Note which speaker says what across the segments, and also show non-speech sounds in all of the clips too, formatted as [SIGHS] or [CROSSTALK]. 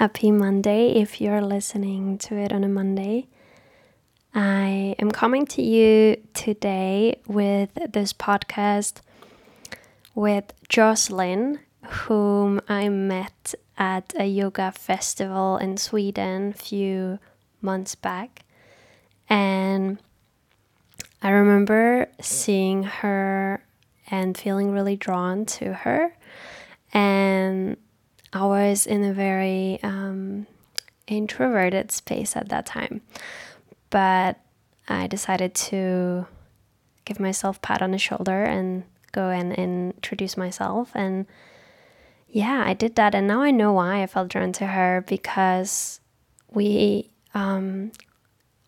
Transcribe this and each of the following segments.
Speaker 1: Happy Monday if you're listening to it on a Monday. I am coming to you today with this podcast with Jocelyn, whom I met at a yoga festival in Sweden a few months back. And I remember seeing her and feeling really drawn to her. And I was in a very um, introverted space at that time. But I decided to give myself pat on the shoulder and go and introduce myself. And yeah, I did that. And now I know why I felt drawn to her because we, um,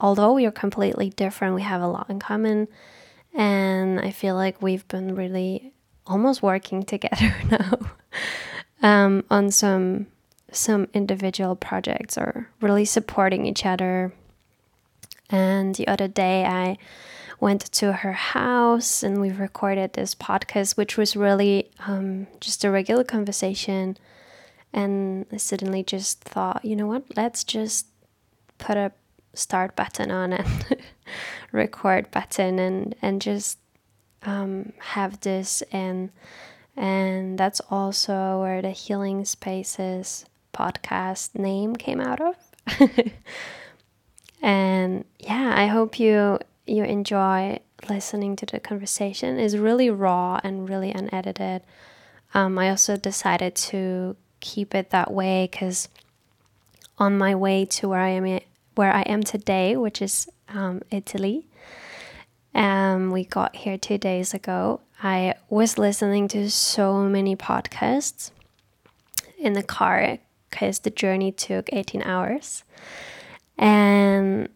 Speaker 1: although we are completely different, we have a lot in common. And I feel like we've been really almost working [LAUGHS] together now um, on some some individual projects or really supporting each other. And the other day, I went to her house and we recorded this podcast, which was really um, just a regular conversation. And I suddenly just thought, you know what, let's just put a start button on and [LAUGHS] record button and, and just um, have this and and that's also where the healing spaces podcast name came out of [LAUGHS] and yeah i hope you you enjoy listening to the conversation is really raw and really unedited um, i also decided to keep it that way because on my way to where i am where i am today which is um, italy um, we got here two days ago. I was listening to so many podcasts in the car because the journey took 18 hours. And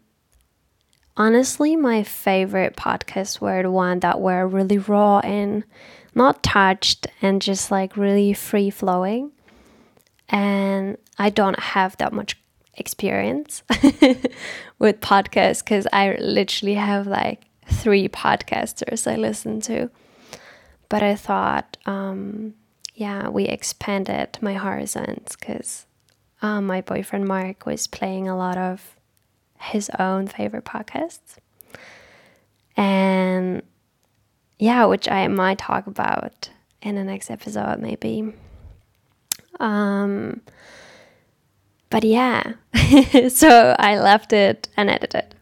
Speaker 1: honestly, my favorite podcasts were the one that were really raw and not touched and just like really free flowing. And I don't have that much experience [LAUGHS] with podcasts because I literally have like three podcasters I listen to. But I thought, um, yeah, we expanded my horizons because um, my boyfriend Mark was playing a lot of his own favorite podcasts. And yeah, which I might talk about in the next episode, maybe. Um, but yeah, [LAUGHS] so I left it unedited.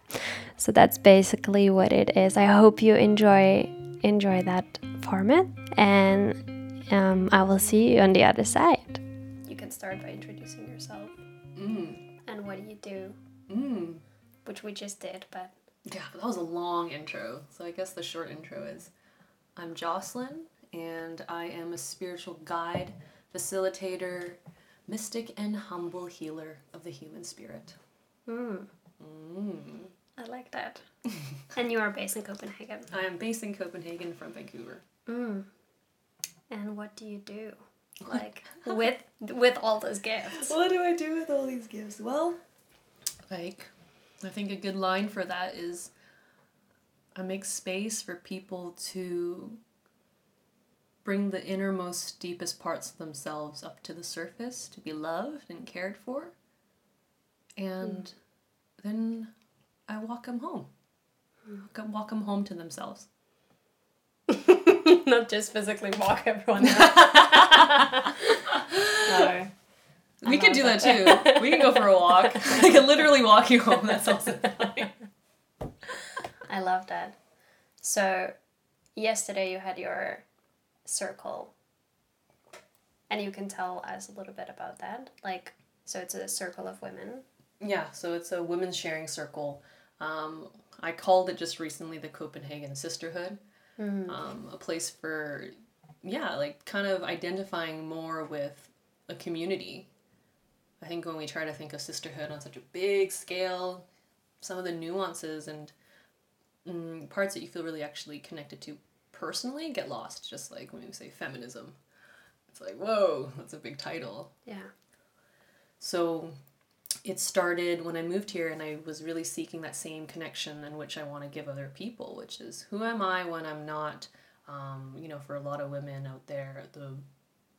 Speaker 1: So that's basically what it is. I hope you enjoy enjoy that format, and um, I will see you on the other side. You can start by introducing yourself
Speaker 2: Mm.
Speaker 1: and what do you do,
Speaker 2: Mm.
Speaker 1: which we just did, but
Speaker 2: Yeah, but that was a long intro. So I guess the short intro is I'm Jocelyn, and I am a spiritual guide, facilitator, mystic, and humble healer of the human spirit.
Speaker 1: mm,
Speaker 2: Mm.
Speaker 1: I like that. [LAUGHS] and you are based in Copenhagen.
Speaker 2: I am based in Copenhagen from Vancouver.
Speaker 1: Mm. And what do you do, [LAUGHS] like with with all those gifts?
Speaker 2: What do I do with all these gifts? Well, like, I think a good line for that is I make space for people to bring the innermost, deepest parts of themselves up to the surface to be loved and cared for. And then I walk them home. Walk 'em- Walk them home to themselves. [LAUGHS]
Speaker 1: Not just physically walk everyone. [LAUGHS] no.
Speaker 2: We can do that too. We can go for a walk. [LAUGHS] I can literally walk you home. That's also fine.
Speaker 1: I love that. So, yesterday you had your circle, and you can tell us a little bit about that. Like, so it's a circle of women.
Speaker 2: Yeah, so it's a women's sharing circle. Um, I called it just recently the Copenhagen Sisterhood, um, a place for, yeah, like kind of identifying more with a community. I think when we try to think of sisterhood on such a big scale, some of the nuances and mm, parts that you feel really actually connected to personally get lost, just like when we say feminism. It's like, whoa, that's a big title.
Speaker 1: Yeah.
Speaker 2: So it started when I moved here and I was really seeking that same connection in which I want to give other people, which is who am I when I'm not, um, you know, for a lot of women out there, the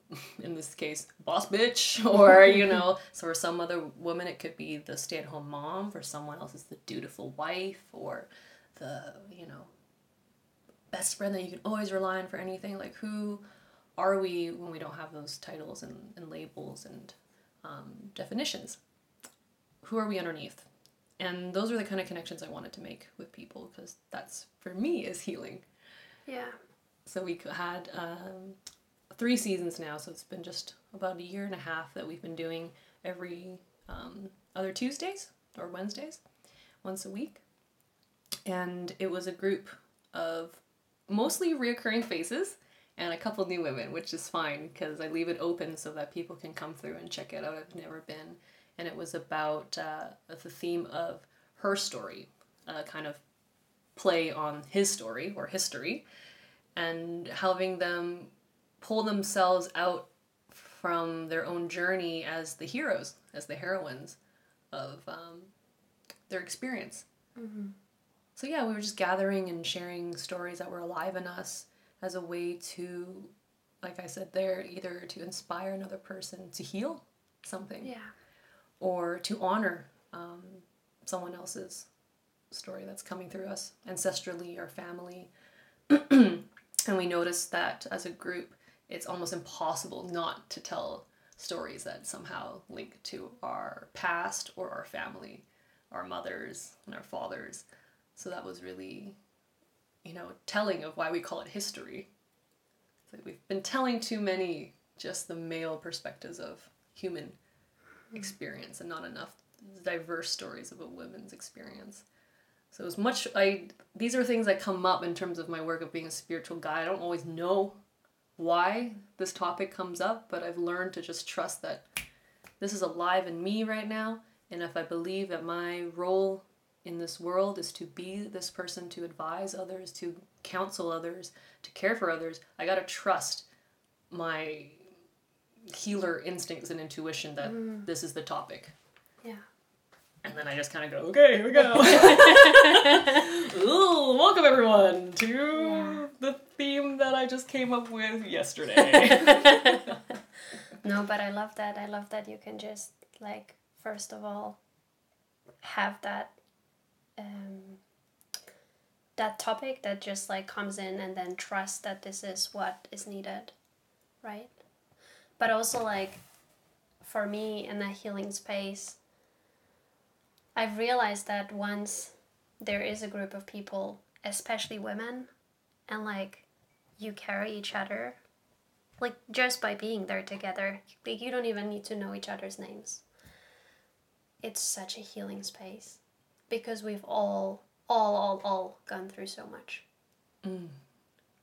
Speaker 2: [LAUGHS] in this case, boss bitch, [LAUGHS] or, you know, so for some other woman, it could be the stay at home mom. For someone else, it's the dutiful wife, or the, you know, best friend that you can always rely on for anything. Like, who are we when we don't have those titles and, and labels and um, definitions? Who are we underneath? And those are the kind of connections I wanted to make with people because that's, for me, is healing.
Speaker 1: Yeah.
Speaker 2: So we had um, three seasons now, so it's been just about a year and a half that we've been doing every um, other Tuesdays or Wednesdays, once a week. And it was a group of mostly reoccurring faces and a couple new women, which is fine because I leave it open so that people can come through and check it out. I've never been. And it was about uh, the theme of her story, uh, kind of play on his story or history, and having them pull themselves out from their own journey as the heroes, as the heroines of um, their experience. Mm-hmm. So, yeah, we were just gathering and sharing stories that were alive in us as a way to, like I said there, either to inspire another person to heal something.
Speaker 1: Yeah.
Speaker 2: Or to honor um, someone else's story that's coming through us, ancestrally or family. [CLEARS THROAT] and we notice that as a group, it's almost impossible not to tell stories that somehow link to our past or our family, our mothers and our fathers. So that was really, you know, telling of why we call it history. So we've been telling too many just the male perspectives of human Mm-hmm. experience and not enough diverse stories of a woman's experience. So as much I these are things that come up in terms of my work of being a spiritual guide. I don't always know why this topic comes up, but I've learned to just trust that this is alive in me right now. And if I believe that my role in this world is to be this person, to advise others, to counsel others, to care for others, I gotta trust my healer instincts and intuition that mm. this is the topic.
Speaker 1: Yeah.
Speaker 2: And then I just kind of go, okay, here we go. [LAUGHS] Ooh, welcome everyone to yeah. the theme that I just came up with yesterday. [LAUGHS]
Speaker 1: no, but I love that. I love that you can just like first of all have that um, that topic that just like comes in and then trust that this is what is needed, right? But also like for me in that healing space I've realized that once there is a group of people, especially women, and like you carry each other, like just by being there together, like you don't even need to know each other's names. It's such a healing space because we've all, all, all, all gone through so much mm.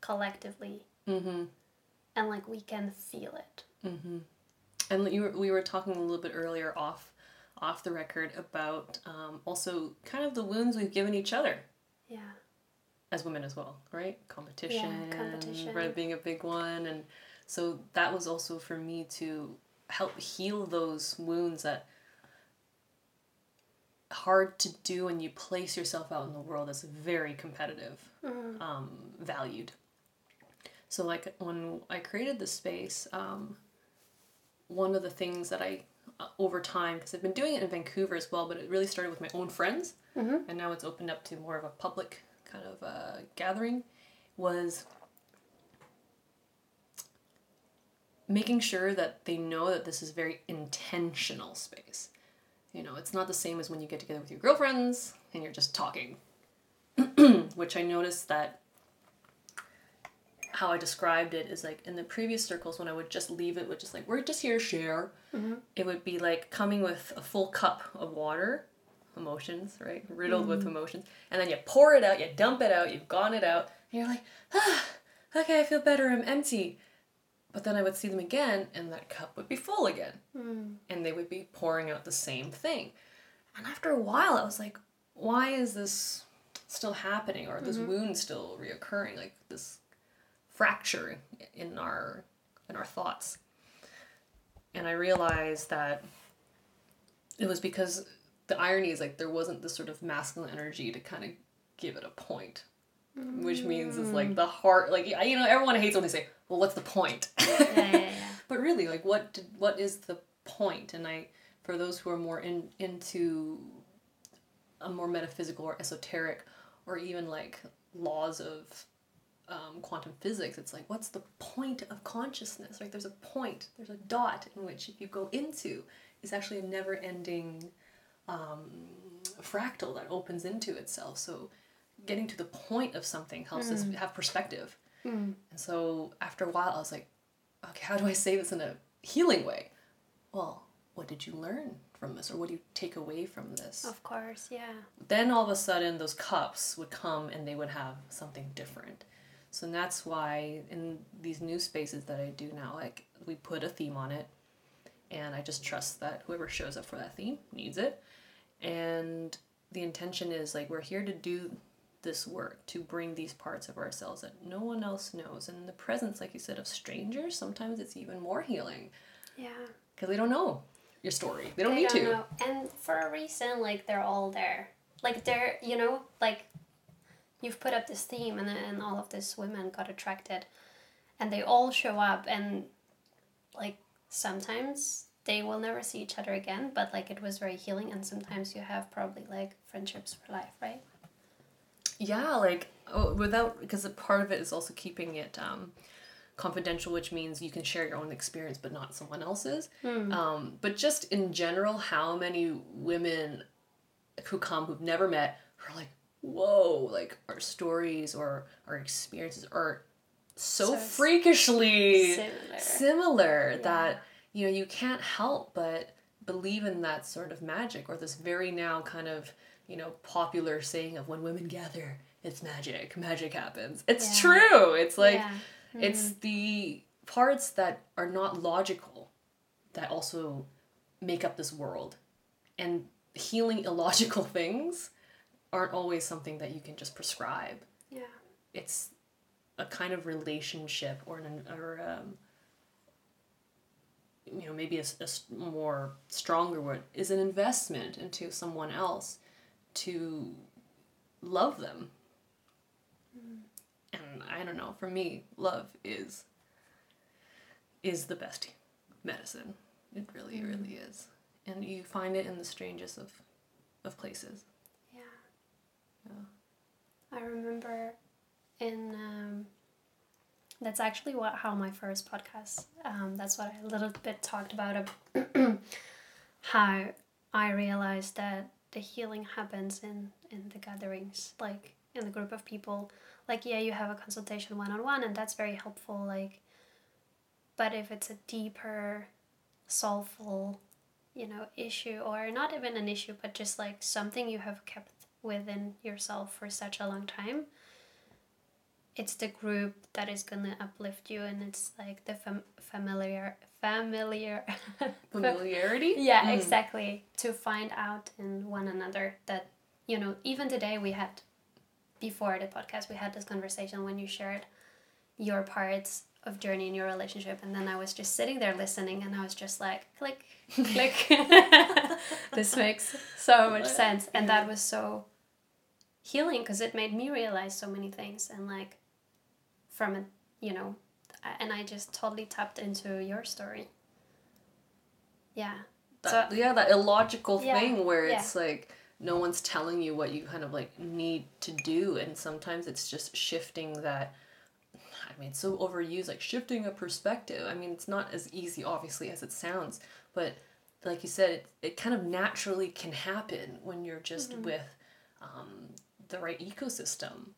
Speaker 1: collectively. Mm-hmm. And like we can feel it.
Speaker 2: Mm-hmm. And you were, we were talking a little bit earlier off off the record about um, also kind of the wounds we've given each other.
Speaker 1: Yeah.
Speaker 2: As women as well, right? Competition, yeah, competition. Right, being a big one, and so that was also for me to help heal those wounds that hard to do when you place yourself out in the world as very competitive, mm. um, valued. So like when I created the space, um, one of the things that I uh, over time because I've been doing it in Vancouver as well, but it really started with my own friends, mm-hmm. and now it's opened up to more of a public kind of uh, gathering. Was making sure that they know that this is very intentional space. You know, it's not the same as when you get together with your girlfriends and you're just talking. [CLEARS THROAT] Which I noticed that how I described it is like in the previous circles when I would just leave it with just like we're just here to share. Mm-hmm. It would be like coming with a full cup of water, emotions, right, riddled mm-hmm. with emotions, and then you pour it out, you dump it out, you've gone it out, and you're like, ah, okay, I feel better, I'm empty. But then I would see them again, and that cup would be full again, mm. and they would be pouring out the same thing. And after a while, I was like, why is this still happening, or this mm-hmm. wound still reoccurring? Like this fracture in our in our thoughts. And I realized that it was because the irony is like there wasn't this sort of masculine energy to kind of give it a point. Mm. Which means it's like the heart like you know everyone hates when they say, "Well, what's the point?" Yeah, yeah, yeah. [LAUGHS] but really like what did, what is the point and i for those who are more in into a more metaphysical or esoteric or even like laws of um, quantum physics it's like what's the point of consciousness right? There's a point there's a dot in which if you go into is actually a never ending um, fractal that opens into itself. So getting to the point of something helps us have perspective. And so after a while i was like okay how do i say this in a healing way? Well what did you learn from this or what do you take away from this?
Speaker 1: Of course, yeah.
Speaker 2: then all of a sudden those cups would come and they would have something different so that's why in these new spaces that i do now like we put a theme on it and i just trust that whoever shows up for that theme needs it and the intention is like we're here to do this work to bring these parts of ourselves that no one else knows and in the presence like you said of strangers sometimes it's even more healing
Speaker 1: Yeah.
Speaker 2: because they don't know your story they don't
Speaker 1: They
Speaker 2: need to
Speaker 1: know. And for a reason, like they're all there. Like they're, you know, like you've put up this theme, and then all of these women got attracted, and they all show up, and like sometimes they will never see each other again, but like it was very healing, and sometimes you have probably like friendships for life, right?
Speaker 2: Yeah, like oh, without because a part of it is also keeping it um, confidential, which means you can share your own experience, but not someone else's. Um, but just in general, how many women who come who've never met are like, whoa, like our stories or our experiences are so,
Speaker 1: So
Speaker 2: freakishly
Speaker 1: Similar.
Speaker 2: similar that you know you can't help but believe in that sort of magic or this very now kind of you know popular saying of when women gather it's magic magic happens it's
Speaker 1: Yeah.
Speaker 2: true it's like
Speaker 1: Yeah.
Speaker 2: it's mm-hmm. the parts that are not logical that also make up this world and healing illogical [LAUGHS] things aren't always something that you can just prescribe.
Speaker 1: Yeah.
Speaker 2: it's a kind of relationship or an or um, you know maybe a, a more stronger word is an investment into someone else to love them. And i don't know for me love is is the best medicine. It really really is. And you find it in the strangest of of places
Speaker 1: Yeah. I remember in um, that's actually what how my first podcast um, that's what I a little bit talked about [CLEARS THROAT] how I realized that the healing happens in in the gatherings like in the group of people like yeah you have a consultation one on one and that's very helpful like but if it's a deeper soulful you know issue or not even an issue but just like something you have kept within yourself for such a long time it's the group that is gonna uplift you and it's like the fam- familiar familiar [LAUGHS]
Speaker 2: familiarity?
Speaker 1: Yeah
Speaker 2: Mm.
Speaker 1: exactly. To find out in one another that you know even today we had before the podcast we had this conversation when you shared your parts of journey in your relationship and then i was just sitting there listening and i was just like click click. [LAUGHS] [LAUGHS] This makes so much sense and that was so healing because it made me realize so many things and like from it you know and i just totally tapped into your story yeah so
Speaker 2: yeah that illogical
Speaker 1: Yeah,
Speaker 2: thing where
Speaker 1: yeah.
Speaker 2: it's like no one's telling you what you kind of like need to do and sometimes it's just shifting that i mean it's so overused like shifting a perspective i mean it's not as easy obviously as it sounds but like you said it, it kind of naturally can happen when you're just
Speaker 1: Mm-hmm. with
Speaker 2: with um, the right ecosystem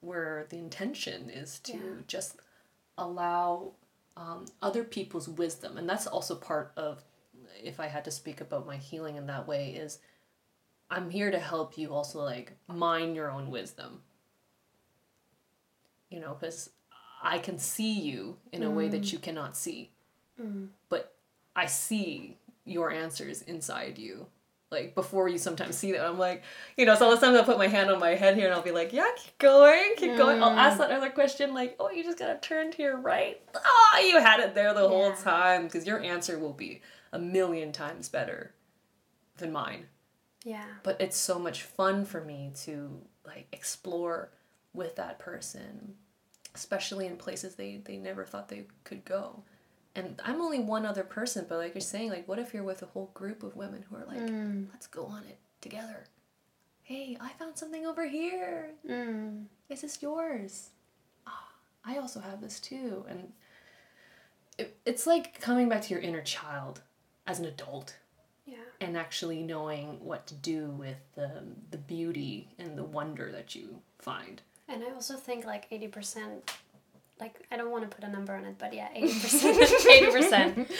Speaker 2: where the intention is to
Speaker 1: Yeah.
Speaker 2: just allow um, other people's wisdom. And that's also part of if i had to speak about my healing in that way is i'm here to help you also like mine your own wisdom. You know because i can see you in a way that you cannot see. But i see your answers inside you like before you sometimes see them. i'm like you know so sometimes i'll put my hand on my head here and i'll be like yeah keep going keep going. I'll ask mm. that other question like oh you just gotta turn to your right? Oh you had it there the whole time because your answer will be a million times better than mine.
Speaker 1: Yeah.
Speaker 2: But it's so much fun for me to like explore with that person especially in places they they never thought they could go and I'm only one other person, but like you're saying, like, what if you're with a whole group of women who are like,
Speaker 1: Mm.
Speaker 2: let's go on it together. Hey, I found something over here.
Speaker 1: Mm.
Speaker 2: Is this yours? Ah, I also have this too. And it, it's like coming back to your inner child as an adult
Speaker 1: Yeah.
Speaker 2: and actually knowing what to do with the, the beauty and the wonder that you find.
Speaker 1: And I also think like eighty percent, like I don't want to put a number on it, but yeah, eighty percent, [LAUGHS] eighty percent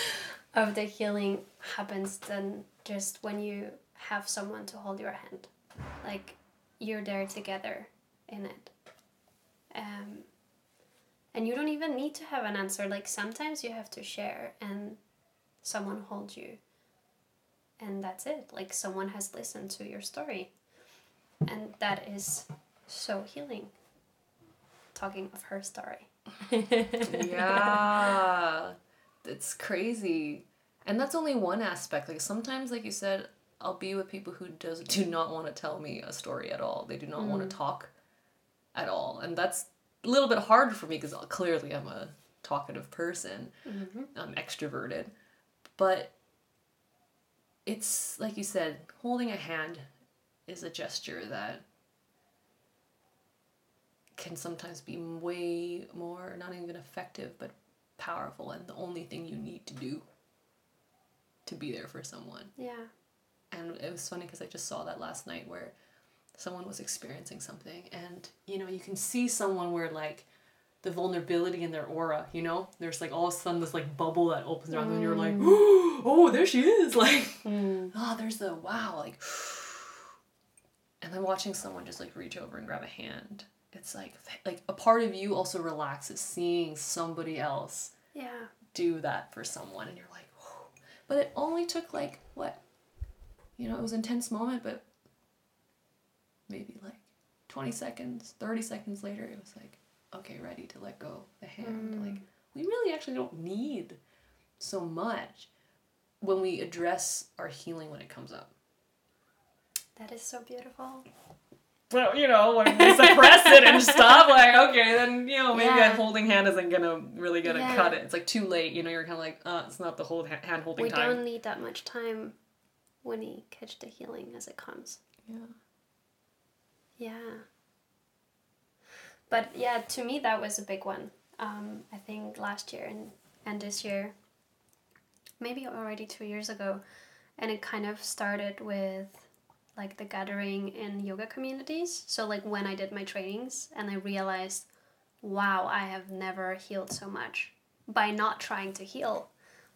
Speaker 1: of the healing happens then just when you have someone to hold your hand, like you're there together in it. Um, and you don't even need to have an answer. Like sometimes you have to share, and someone holds you, and that's it. Like someone has listened to your story, and that is so healing talking of her story. [LAUGHS]
Speaker 2: yeah. It's crazy. And that's only one aspect. Like sometimes, like you said, I'll be with people who does do not want to tell me a story at all. They do not want to mm. talk at all. And that's a little bit harder for me because uh, clearly I'm a talkative person. Mm-hmm. I'm extroverted. But it's like you said, holding a hand is a gesture that can sometimes be way more not even effective but powerful and the only thing you need to do to be there for someone.
Speaker 1: Yeah.
Speaker 2: and it was funny because i just saw that last night where someone was experiencing something and you know you can see someone where like the vulnerability in their aura you know? There's like all of a sudden this like bubble that opens around them and you're like mm. [GASPS] oh there she is! [LAUGHS] Like oh there's the wow like [SIGHS] and then watching someone just like reach over and grab a hand it's like like a part of you also relaxes seeing somebody else
Speaker 1: Yeah.
Speaker 2: do that for someone and you're like Whoa. but it only took like what you know it was an intense moment but maybe like 20 seconds 30 seconds later it was like okay ready to let go the hand mm. like we really actually don't need so much when we address our healing when it comes up
Speaker 1: That is so beautiful.
Speaker 2: Well, you know, when we suppress it and stuff, like, okay, then, you know, maybe
Speaker 1: Yeah.
Speaker 2: a holding hand isn't gonna really gonna
Speaker 1: Yeah.
Speaker 2: cut it. It's like too late, you know, you're kind of like, uh, it's not the whole hand holding
Speaker 1: We
Speaker 2: time.
Speaker 1: don't need that much time when we catch the healing as it comes.
Speaker 2: Yeah.
Speaker 1: Yeah. But yeah, to me that was a big one. Um, I think last year and, and this year, maybe already two years ago, and it kind of started with like the gathering in yoga communities. So like when I did my trainings and I realized, wow, I have never healed so much by not trying to heal.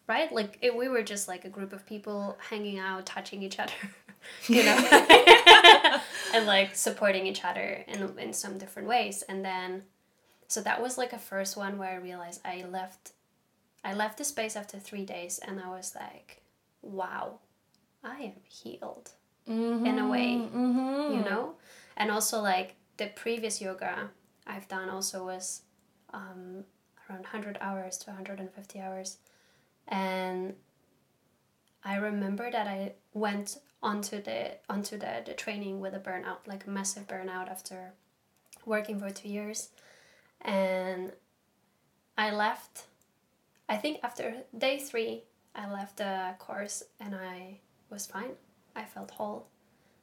Speaker 1: Right? Like it, we were just like a group of people hanging out, touching each other, [LAUGHS] you know, [LAUGHS] and like supporting each other in in some different ways. And then, so that was like a first one where I realized I left, I left the space after three days, and I was like, wow, I am healed in a way,
Speaker 2: Mm-hmm.
Speaker 1: you know. And also like the previous yoga I've done also was um, around 100 hours to 150 hours. And I remember that I went onto the onto the, the training with a burnout, like a massive burnout after working for two years. And I left I think after day three I left the course and I was fine. I felt whole.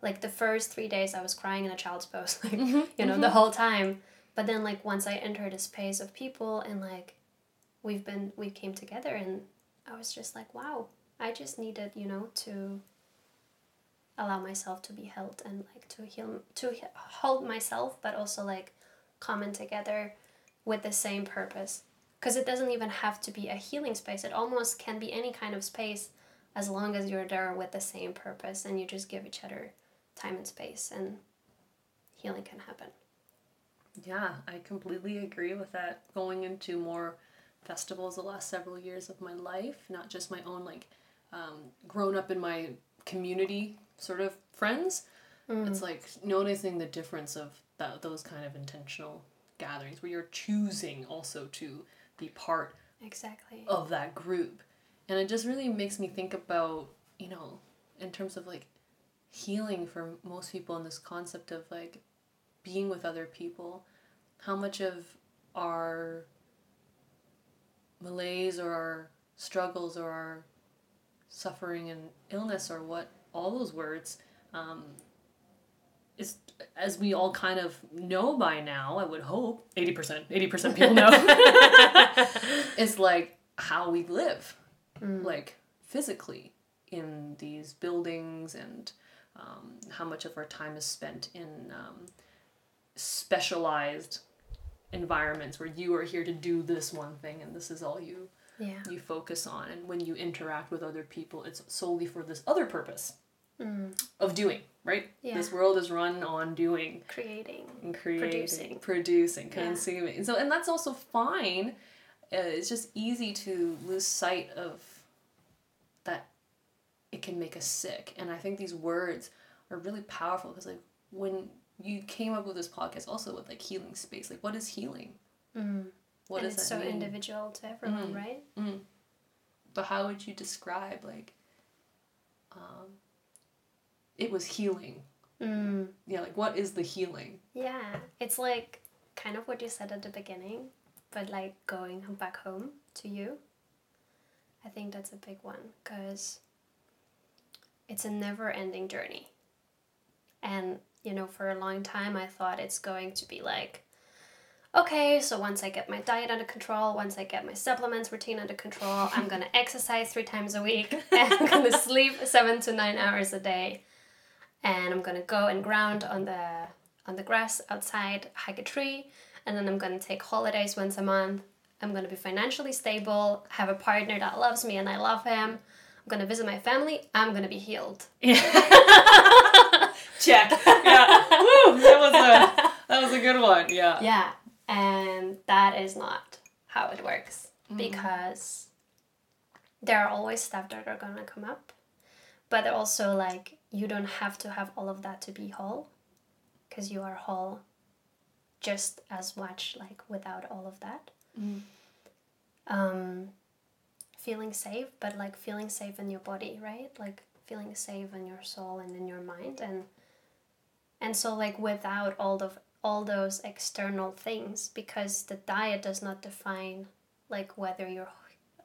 Speaker 1: Like the first three days I was crying in a child's pose, [LAUGHS] like mm-hmm, you know, the mm-hmm. whole time. But then like once I entered a space of people and like we've been we came together and I was just like, wow, I just needed, you know, to allow myself to be held and like to heal to he- hold myself but also like come in together with the same purpose because it doesn't even have to be a healing space it almost can be any kind of space as long as you're there with the same purpose and you just give each other time and space and healing can happen
Speaker 2: Yeah, I completely agree with that. Going into more festivals the last several years of my life, not just my own, like, um, grown up in my community sort of friends. It's like noticing the difference of that, those kind of intentional gatherings where you're choosing also to be part
Speaker 1: exactly
Speaker 2: of that group. And it just really makes me think about, you know, in terms of like healing for most people in this concept of like being with other people, how much of our malaise or our struggles or our suffering and illness or what all those words um, is as we all kind of know by now i would hope 80% 80% people know [LAUGHS] [LAUGHS] is like how we live like physically in these buildings and um, how much of our time is spent in um, specialized environments where you are here to do this one thing and this is all you
Speaker 1: Yeah.
Speaker 2: you focus on. And when you interact with other people it's solely for this other purpose of doing right?
Speaker 1: Yeah.
Speaker 2: this world is run on doing.
Speaker 1: Creating.
Speaker 2: and creating.
Speaker 1: Producing.
Speaker 2: producing. Consuming. And so and that's also fine. Uh, it's just easy to lose sight of it can make us sick and i think these words are really powerful because like when you came up with this podcast also with like healing space like what is healing
Speaker 1: Mm.
Speaker 2: what
Speaker 1: and it's so
Speaker 2: mean
Speaker 1: individual to everyone,
Speaker 2: Mm.
Speaker 1: right?
Speaker 2: but how would you describe like um it was healing
Speaker 1: Mm.
Speaker 2: yeah like what is the healing
Speaker 1: Yeah, it's like kind of what you said at the beginning, but like going back home to you. I think that's a big one because it's a never ending journey. And, you know, for a long time I thought it's going to be like, okay, so once I get my diet under control, once I get my supplements routine under control, [LAUGHS] I'm gonna exercise three times a week [LAUGHS] and I'm gonna sleep seven to nine hours a day and I'm gonna go and ground on the on the grass outside, hike a tree, and then I'm gonna take holidays once a month. I'm gonna be financially stable, have a partner that loves me and I love him. I'm gonna visit my family. I'm gonna be healed. Yeah. [LAUGHS]
Speaker 2: check yeah [LAUGHS] Woo, that was a that was a good one yeah
Speaker 1: Yeah, and that is not how it works because there are always stuff that are gonna come up, but also like you don't have to have all of that to be whole, because you are whole, just as much like without all of that. Um, feeling safe, but like feeling safe in your body, right? Like feeling safe in your soul and in your mind, and and so like without all of all those external things because the diet does not define like whether you're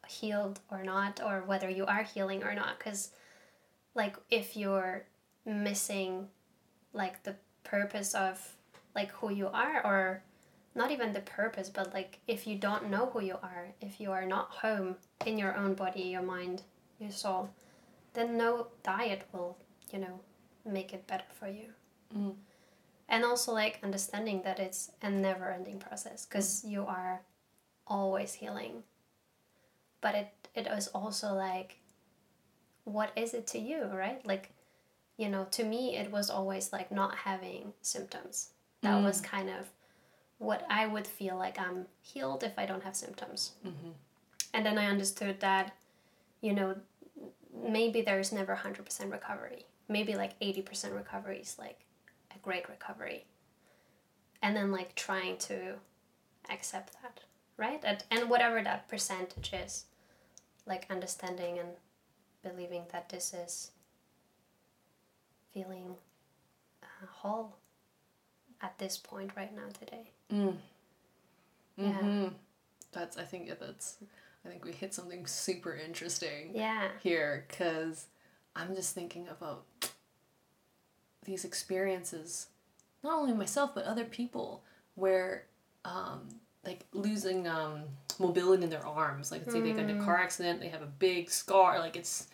Speaker 1: healed or not or whether you are healing or not because like if you're missing like the purpose of like who you are or not even the purpose but like if you don't know who you are if you are not home in your own body your mind your soul then no diet will you know make it better for you. Mm. And also like understanding that it's a never ending process because mm. you are always healing. But it it is also like what is it to you right? Like you know to me it was always like not having symptoms. That was mm. kind of what i would feel like i'm healed if i don't have symptoms. And then i understood that you know maybe there's never 100% recovery. Maybe like 80% recovery is like a great recovery. And then like trying to accept that right? And, and whatever that percentage is like understanding and believing that this is feeling uh, whole at this point right now today yeah
Speaker 2: Mhm. That's I think yeah, that's I think we hit something super interesting
Speaker 1: yeah
Speaker 2: here because I'm just thinking about these experiences, not only myself but other people, where um, like losing um, mobility in their arms. Like let's say they get in a car accident, they have a big scar. Like it's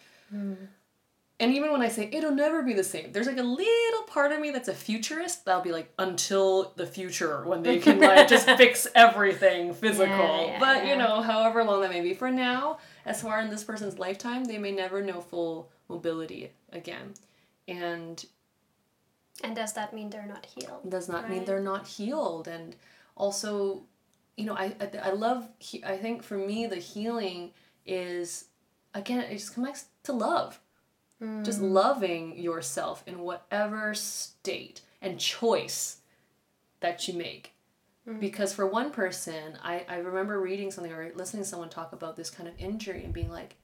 Speaker 2: and even when I say it'll never be the same, there's like a little part of me that's a futurist that'll be like until the future when they can [LAUGHS] like just fix everything physical.
Speaker 1: Yeah, yeah,
Speaker 2: but
Speaker 1: yeah.
Speaker 2: you know, however long that may be. For now, as far in this person's lifetime, they may never know full mobility again. And
Speaker 1: and does that mean they're not healed
Speaker 2: does not mean they're not healed and also you know i i, I love he, i think for me the healing is again it just connects to love just loving yourself in whatever state and choice that you make because for one person I, I remember reading something or listening to someone talk about this kind of injury and being like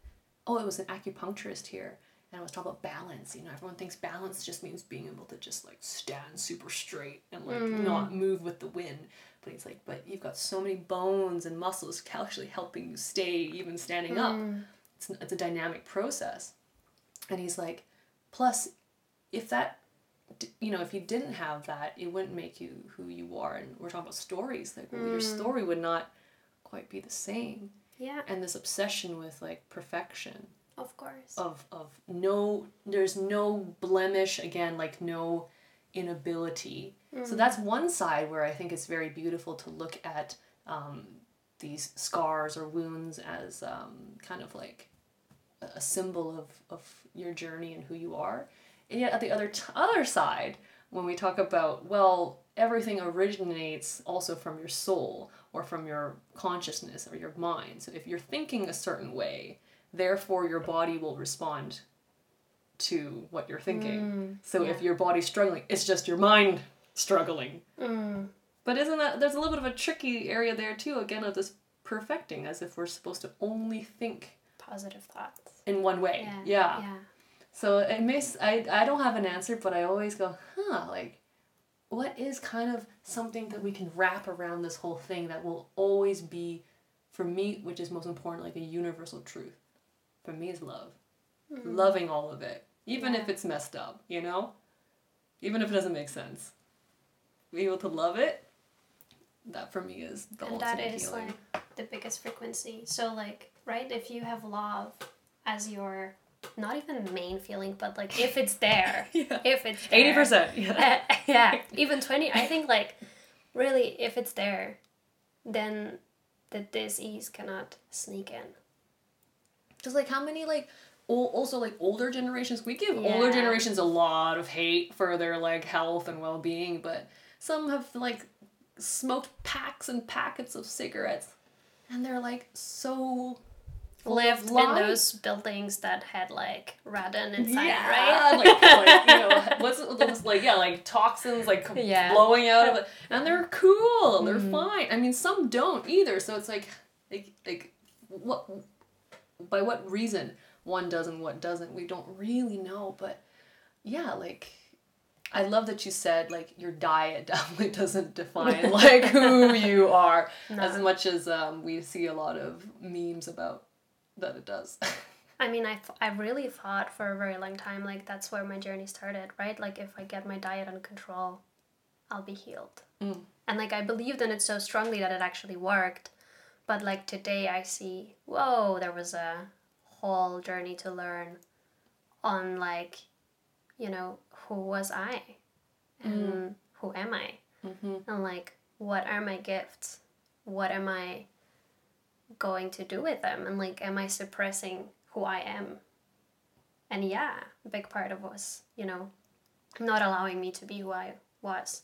Speaker 2: oh it was an acupuncturist here and I was talking about balance. You know, everyone thinks balance just means being able to just like stand super straight and like
Speaker 1: Mm.
Speaker 2: not move with the wind. But he's like, but you've got so many bones and muscles actually helping you stay even standing up.
Speaker 1: Mm.
Speaker 2: It's, it's a dynamic process. And he's like, plus, if that, you know, if you didn't have that, it wouldn't make you who you are. And we're talking about stories. Like, well, your
Speaker 1: Mm.
Speaker 2: story would not quite be the same.
Speaker 1: Yeah,
Speaker 2: And this obsession with like perfection
Speaker 1: of course.
Speaker 2: of of no there's no blemish again like no inability so that's one side where i think it's very beautiful to look at um, these scars or wounds as um, kind of like a symbol of, of your journey and who you are. And yet at the other t- other side when we talk about well everything originates also from your soul or from your consciousness or your mind. So if you're thinking a certain way therefore your body will respond to what you're thinking. So if your body's struggling it's just your mind struggling.
Speaker 1: Mm.
Speaker 2: but isn't that there's a little bit of a tricky area there too again of this perfecting as if we're supposed to only think
Speaker 1: Positive thoughts.
Speaker 2: in one way
Speaker 1: Yeah.
Speaker 2: yeah
Speaker 1: Yeah.
Speaker 2: so it makes I I don't have an answer, but I always go, huh, like what is kind of something that we can wrap around this whole thing that will always be for me, which is most important, like a universal truth. For me is love. Loving all of it. Even if
Speaker 1: Mm-hmm.
Speaker 2: It's messed up, you know? Even if it doesn't make sense. Be able to love it, that for me is the
Speaker 1: and
Speaker 2: ultimate
Speaker 1: that is
Speaker 2: healing.
Speaker 1: like the biggest frequency. So like, right, if you have love as your not even main feeling, but like if it's there, [LAUGHS]
Speaker 2: Yeah.
Speaker 1: if it's
Speaker 2: eighty percent, Yeah.
Speaker 1: uh, [LAUGHS] yeah, [LAUGHS] even 20. I think, like, really, if it's there, then the disease cannot sneak in.
Speaker 2: Just like how many like also like older generations we give older generations a lot of hate for their like health and well-being, but some have like smoked packs and packets of cigarettes. And they're like so
Speaker 1: Lived in those buildings that had, like, radon inside,
Speaker 2: yeah,
Speaker 1: right?
Speaker 2: like, [LAUGHS] like you know what's those like yeah like toxins like
Speaker 1: Yeah.
Speaker 2: blowing out of it. And they're cool. They're
Speaker 1: Mhm.
Speaker 2: fine. I mean some don't either. So it's like like like what by what reason one does and what doesn't we don't really know. But yeah like I love that you said like your diet [LAUGHS] definitely doesn't define like who you [LAUGHS] are as much as um, we see a lot of memes about that it does. [LAUGHS]
Speaker 1: I mean, I, th- I really thought for a very long time, like, that's where my journey started, right? Like, if I get my diet under control, I'll be healed.
Speaker 2: Mm.
Speaker 1: And, like, I believed in it so strongly that it actually worked. But, like, today I see, whoa, there was a whole journey to learn on, like, you know, who was I? And who am I?
Speaker 2: mm-hmm.
Speaker 1: and like what are my gifts what am i going to do with them and like am i suppressing who i am and yeah a big part of was you know not allowing me to be who i was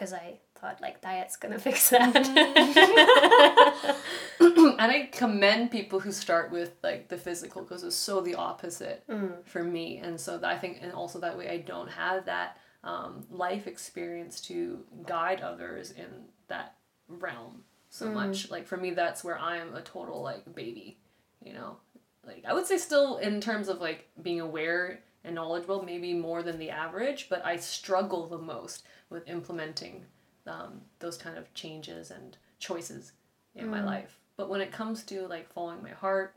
Speaker 1: because i thought like diet's gonna [LAUGHS] fix that [LAUGHS]
Speaker 2: and I commend people who start with like the physical because it's so the opposite
Speaker 1: Mm.
Speaker 2: for me, and so that I think, and also that way I don't have that um, life experience to guide others in that realm so
Speaker 1: Mm.
Speaker 2: much. Like for me, that's where I am a total like baby, you know. Like I would say still in terms of like being aware and knowledgeable, maybe more than the average, but I struggle the most with implementing um, those kind of changes and choices in my
Speaker 1: Mm.
Speaker 2: life. But when it comes to like following my heart,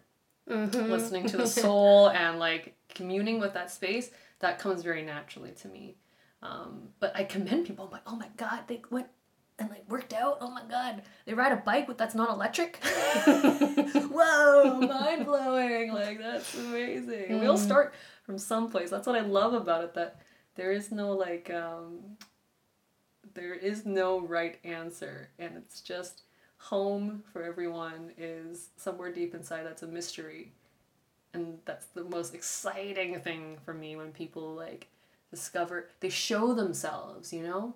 Speaker 1: Mhm.
Speaker 2: listening to the [LAUGHS] soul, and like communing with that space, that comes very naturally to me. Um, but I commend people. I'm like, oh my god, they went and like worked out. Oh my god, they ride a bike with that's not electric. [LAUGHS] [LAUGHS] Whoa, mind blowing! Like that's amazing. We all
Speaker 1: Mm.
Speaker 2: start from someplace. That's what I love about it. That there is no like um, there is no right answer, and it's just home for everyone is somewhere deep inside that's a mystery and that's the most exciting thing for me when people like discover they show themselves you know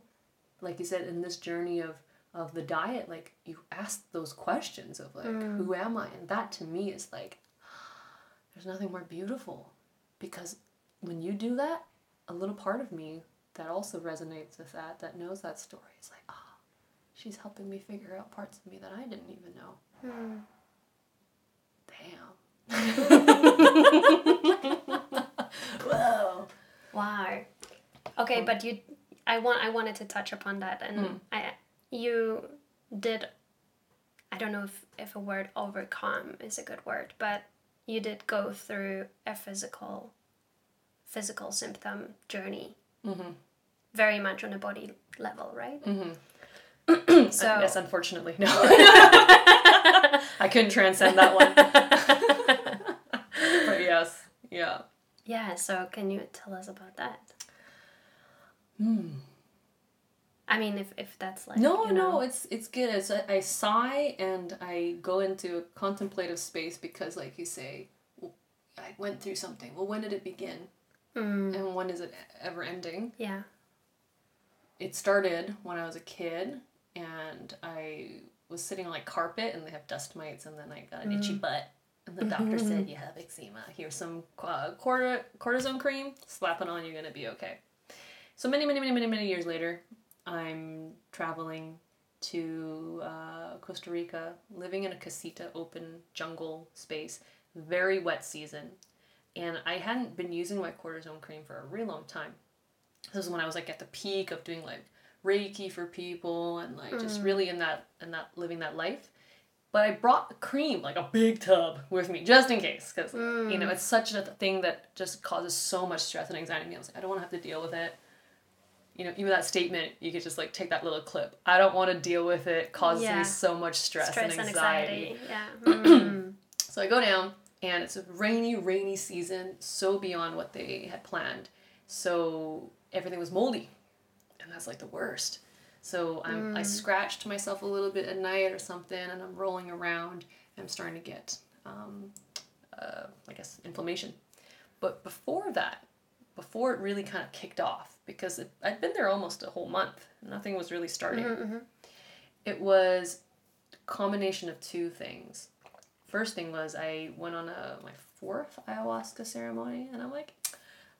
Speaker 2: like you said in this journey of of the diet like you ask those questions of like
Speaker 1: Mm.
Speaker 2: who am i and that to me is like there's nothing more beautiful because when you do that a little part of me that also resonates with that that knows that story is like ah she's helping me figure out parts of me that i didn't even know Damn. [LAUGHS] Wow.
Speaker 1: Okay, but you, I want, I wanted to touch upon that, and
Speaker 2: Mm.
Speaker 1: I, you did, I don't know if if a word overcome is a good word, but you did go through a physical, physical symptom journey.
Speaker 2: Mm-hmm.
Speaker 1: Very much on a body level, right?
Speaker 2: Mm-hmm. [CLEARS THROAT]
Speaker 1: So
Speaker 2: yes, unfortunately, no. [LAUGHS] I couldn't transcend that one. [LAUGHS] but yes, yeah.
Speaker 1: yeah. So can you tell us about that?
Speaker 2: Hmm.
Speaker 1: I mean, if if that's like
Speaker 2: No,
Speaker 1: you know,
Speaker 2: no, it's it's good. It's I, sigh and I go into a contemplative space because, like you say, I went through something. Well, when did it begin,
Speaker 1: Mm,
Speaker 2: and when is it ever ending?
Speaker 1: yeah.
Speaker 2: It started when I was a kid, and I was sitting on like carpet, and they have dust mites, and then I got an itchy butt. And the doctor said, You have eczema. Here's some uh, corti- cortisone cream. Slap it on, you're going to be okay. So, many, many, many, many, many years later, I'm traveling to uh, Costa Rica, living in a casita open jungle space, very wet season. And I hadn't been using my cortisone cream for a really long time. This is when I was like at the peak of doing like Reiki for people and like just really in that and that living that life. But I brought the cream, like a big tub, with me just in case, because you know it's such a thing that just causes so much stress and anxiety. I was like, I don't want to have to deal with it. You know, even that statement, you could just like take that little clip. I don't want to deal with it. Causes
Speaker 1: Yeah.
Speaker 2: me so much stress,
Speaker 1: Stress
Speaker 2: and
Speaker 1: and
Speaker 2: anxiety.
Speaker 1: anxiety. Yeah. Mm. [CLEARS THROAT]
Speaker 2: So I go down, and it's a rainy, rainy season, so beyond what they had planned. So everything was moldy, and that's like the worst. So I'm, I scratched myself a little bit at night or something, and I'm rolling around, and I'm starting to get, um, uh, I guess, inflammation. But before that, before it really kind of kicked off, because it, I'd been there almost a whole month, nothing was really starting. Mm-hmm, mm-hmm. It was a combination of two things first thing was I went on a my fourth ayahuasca ceremony, and I'm like,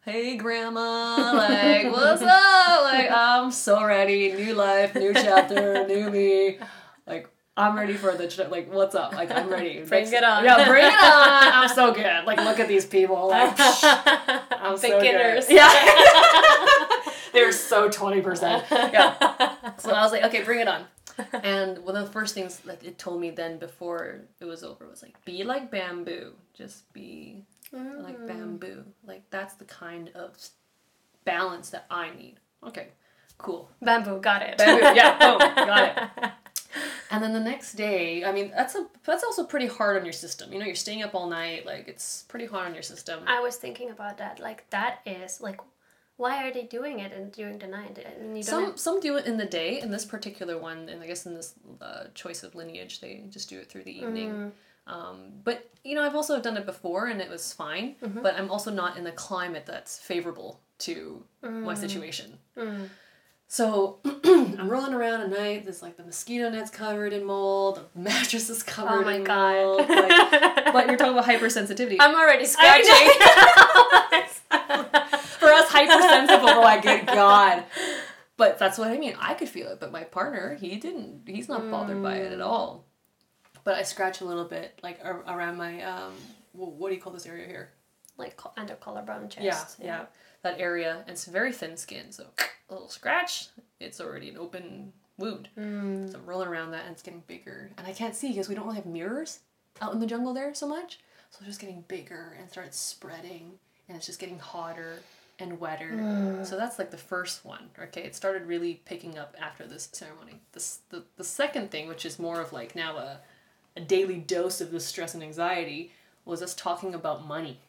Speaker 2: "Hey, grandma, like, what's up? Like, I'm so ready. New life, new chapter, new me. Like, I'm ready for the ch- like, what's up? Like, I'm ready. [LAUGHS]
Speaker 1: Bring it on.
Speaker 2: Yeah, bring it on. I'm so [LAUGHS] good. Like, look at these people. [LAUGHS] Like, I'm so good.
Speaker 1: Beginners.
Speaker 2: Yeah. They're so 20%. Yeah. So I was like, okay, bring it on. And one of the first things that it told me then before it was over was like, be like bamboo. Just be like mm. bamboo. Like that's the kind of balance that I need. Okay, cool.
Speaker 1: Bamboo, got it.
Speaker 2: Bamboo, yeah, boom, got it. And then the next day, I mean, that's a that's also pretty hard on your system. You know, you're staying up all night. Like it's pretty hard on your system.
Speaker 1: I was thinking about that. Like that is like, why are they doing it in, during the night? I mean, you don't.
Speaker 2: Some some do it in the day. In this particular one, and I guess in this uh, choice of lineage, they just do it through the evening. Um, but you know, I've also done it before, and it was fine. But I'm also not in the climate that's favorable to my situation. So [CLEARS THROAT] I'm rolling around at night. There's like the mosquito net's covered in mold. The mattress is covered
Speaker 1: Oh my
Speaker 2: in
Speaker 1: God.
Speaker 2: mold. Like, [LAUGHS] but you're talking about hypersensitivity.
Speaker 1: I'm already scratching. [LAUGHS]
Speaker 2: For us hypersensitive, oh my good god. But that's what I mean. I could feel it, but my partner, he didn't. He's not bothered by it at all. But I scratch a little bit, like ar- around my um, what do you call this area here?
Speaker 1: like under collarbone chest.
Speaker 2: Yeah, yeah, that area. And it's very thin skin, so [CLEARS THROAT] a little scratch, it's already an open wound. Mm. So I'm rolling around that, and it's getting bigger, and I can't see because we don't really have mirrors out in the jungle there so much. So it's just getting bigger and starts spreading, and it's just getting hotter and wetter. Mm. So that's like the first one. Okay, it started really picking up after this ceremony. This the the second thing, which is more of like now a a daily dose of the stress and anxiety, was us talking about money.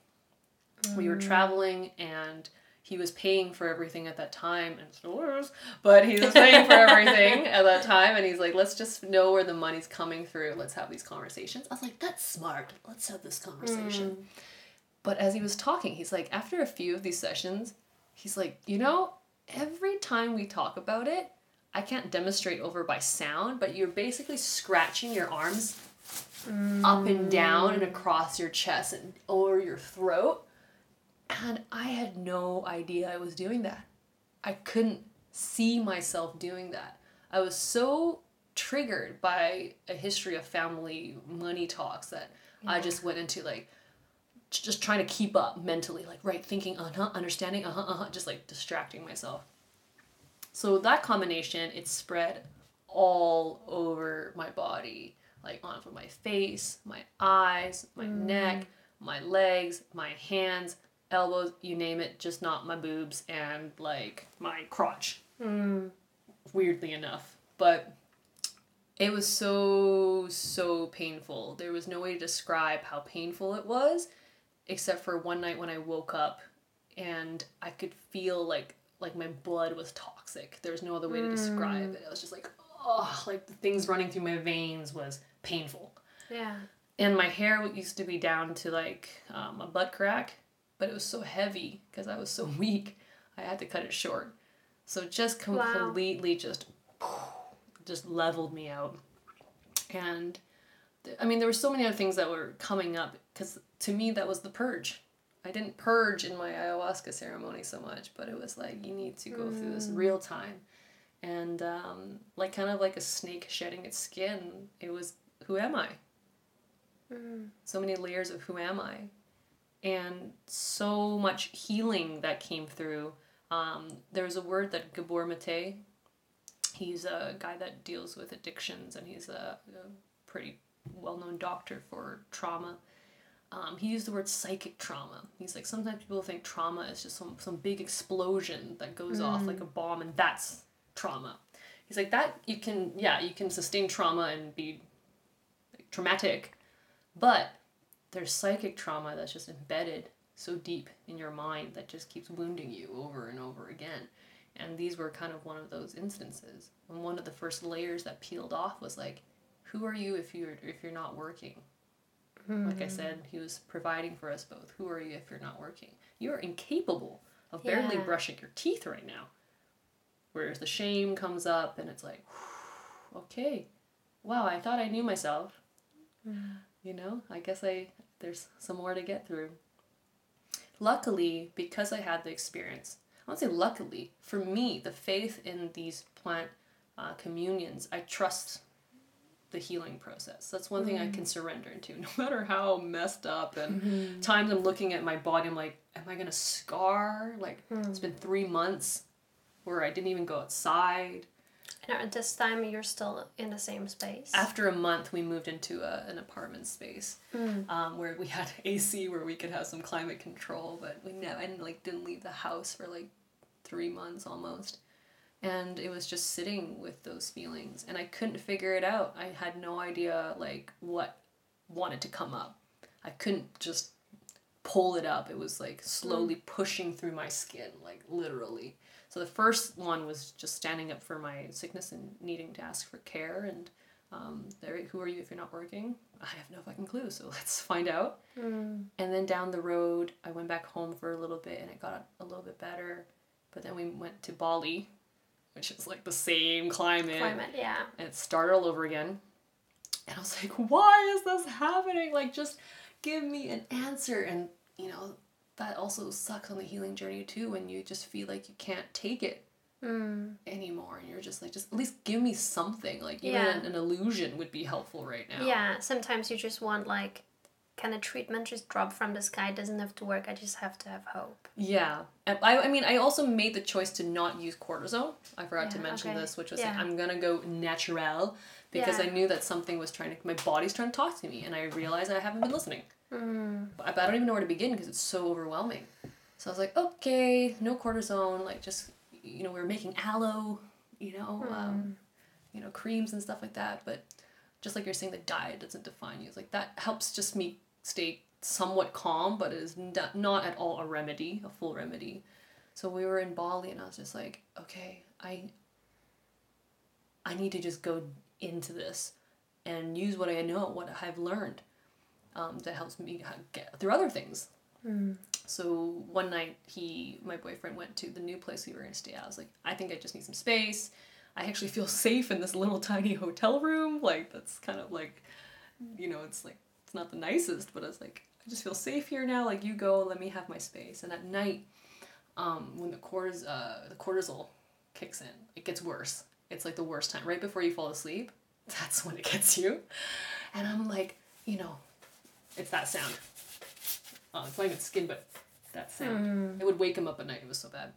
Speaker 2: We were mm. traveling and he was paying for everything at that time and still is, but he was paying for everything at that time and he's like, let's just know where the money's coming through. Let's have these conversations. I was like, that's smart. Let's have this conversation. Mm. But as he was talking, he's like, after a few of these sessions, he's like, you know, every time we talk about it, I can't demonstrate over by sound, but you're basically scratching your arms up and down and mm. across your chest and over your throat. And I had no idea I was doing that. I couldn't see myself doing that. I was so triggered by a history of family money talks that I just went into like just trying to keep up mentally, like right thinking, uh huh, understanding, uh huh, uh huh, just like distracting myself. So that combination, it spread all over my body, like onto my face, my eyes, my mm. neck, my legs, my hands, elbows, you name it, just not my boobs and like my crotch. Mm. Weirdly enough. But it was so, so painful. There was no way to describe how painful it was, except for one night when I woke up and I could feel like like my blood was toxic. There was no other way to describe mm. it. I was just like, oh, like the things running through my veins was painful.
Speaker 1: Yeah.
Speaker 2: And my hair used to be down to like um, a butt crack, but it was so heavy because I was so [LAUGHS] weak. I had to cut it short. So it just completely wow. just just leveled me out. And I mean, there were so many other things that were coming up because to me that was the purge. I didn't purge in my ayahuasca ceremony so much, but it was like you need to go mm. through this mm. real time, and um, like kind of like a snake shedding its skin. It was who am I? Mm. So many layers of who am I, and so much healing that came through. Um, there was a word that Gabor Mate, he's a guy that deals with addictions, and he's a, a pretty well-known doctor for trauma. Um, he used the word psychic trauma. He's like sometimes people think trauma is just some some big explosion that goes mm. off like a mm. bomb, and that's trauma. He's like that you can yeah you can sustain trauma and be like, traumatic, but there's psychic trauma that's just embedded so deep in your mind that just keeps wounding you over and over again. And these were kind of one of those instances. And one of the first layers that peeled off was like, who are you if you're if you're not working? Mm. Like I hmm. said, he was providing for us both. Who are you if you're not working? You are incapable of barely yeah. brushing your teeth right now. Whereas the shame comes up and it's like, [SIGHS] okay, wow, I thought I knew myself. You know, I guess I there's some more to get through. Luckily, because I had the experience, I won't say luckily, for me, the faith in these plant uh, communions, I trust the healing process. That's one mm-hmm. thing I can mm. surrender into, [LAUGHS] no matter how messed up and mm-hmm. times I'm looking at my body, I'm like, am I gonna scar? Like mm. it's been three months where I didn't even go outside.
Speaker 1: And at this time, you're still in the same space.
Speaker 2: After a month, we moved into a, an apartment space mm. um, where we had [LAUGHS] AC, where we could have some climate control. But we never, I didn't, like didn't leave the house for like three months almost and it was just sitting with those feelings and i couldn't figure it out i had no idea like what wanted to come up i couldn't just pull it up it was like slowly mm. pushing through my skin like literally so the first one was just standing up for my sickness and needing to ask for care and um, there, who are you if you're not working? I have no fucking clue, so [LAUGHS] let's find out. Mm. And then down the road, I went back home for a little bit and it got a little bit better. But then we went to Bali, which is like the same climate.
Speaker 1: Climate, yeah.
Speaker 2: And it started all over again. And I was like, why is this happening? Like, just give me an answer. And, you know, that also sucks on the healing journey too when you just feel like you can't take it mm. anymore. And you're just like, just at least give me something. Like, even yeah. an, an illusion would be helpful right now.
Speaker 1: Yeah, sometimes you just want, like, can a treatment just drop from the sky? It doesn't have to work. I just have to have hope.
Speaker 2: Yeah. I, I mean, I also made the choice to not use cortisone. I forgot yeah, to mention okay. this, which was yeah. like, I'm going to go natural because yeah. I knew that something was trying to, my body's trying to talk to me. And I realized I haven't been listening. Mm. But, I don't even know where to begin because it's so overwhelming. So I was like, okay, no cortisone. Like, just, you know, we were making aloe, you know, mm. um, you know, creams and stuff like that. But just like you're saying, the diet doesn't define you. It's like that helps just me stay somewhat calm, but it is not at all a remedy, a full remedy. So we were in Bali, and I was just like, okay, I, I need to just go into this and use what I know, what I've learned, um, that helps me get through other things. Mm. So one night, he, my boyfriend, went to the new place we were gonna stay at. I was like, I think I just need some space. I actually feel [LAUGHS] safe in this little tiny hotel room. Like that's kind of like, you know, it's like it's not the nicest, but it's like I just feel safe here now. Like you go, let me have my space. And at night, um, when the cortis uh, the cortisol kicks in, it gets worse. It's like the worst time. Right before you fall asleep, [LAUGHS] that's when it gets you. And I'm like, you know, it's that sound. Oh, it's not even skin, but that sound. Hmm. It would wake him up at night. It was so bad.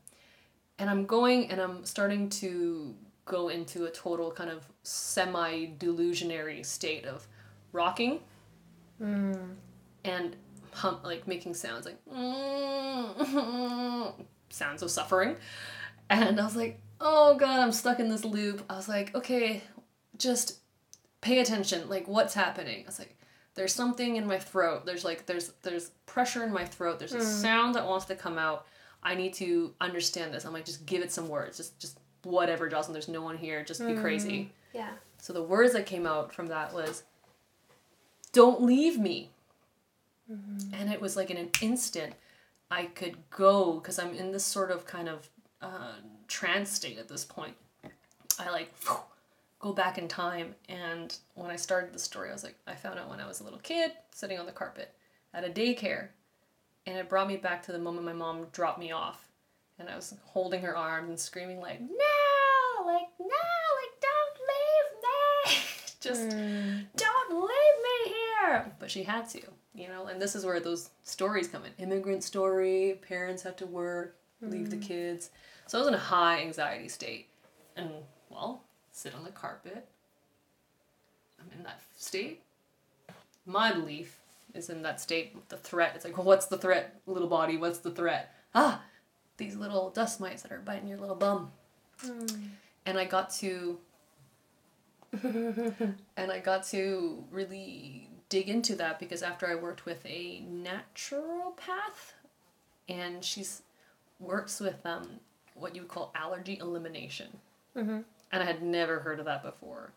Speaker 2: And I'm going and I'm starting to go into a total kind of semi delusionary state of rocking hmm. and hum, like making sounds like [LAUGHS] sounds of suffering. And I was like, oh god, I'm stuck in this loop. I was like, okay, just pay attention. Like, what's happening? I was like, there's something in my throat. There's like, there's there's pressure in my throat. There's a mm. sound that wants to come out. I need to understand this. I'm like, just give it some words. Just just whatever, Jocelyn. There's no one here. Just be crazy. Mm.
Speaker 1: Yeah.
Speaker 2: So the words that came out from that was, "Don't leave me." Mm-hmm. And it was like in an instant, I could go because I'm in this sort of kind of uh, trance state at this point. I like go back in time, and when I started the story, I was like, I found out when I was a little kid sitting on the carpet at a daycare, and it brought me back to the moment my mom dropped me off, and I was holding her arms and screaming like, "No, like no, like don't leave me, [LAUGHS] just hmm. don't leave me here." But she had to, you know, and this is where those stories come in. Immigrant story, parents have to work, leave the hmm. kids. So I was in a high anxiety state, and well, sit on the carpet. I'm in that state. My belief is in that state. The threat. It's like, well, what's the threat, little body? What's the threat? Ah, these little dust mites that are biting your little bum. And I got to. and I got to really dig into that because after I worked with a naturopath, and she's works with um what you would call allergy elimination. And I had never heard of that before.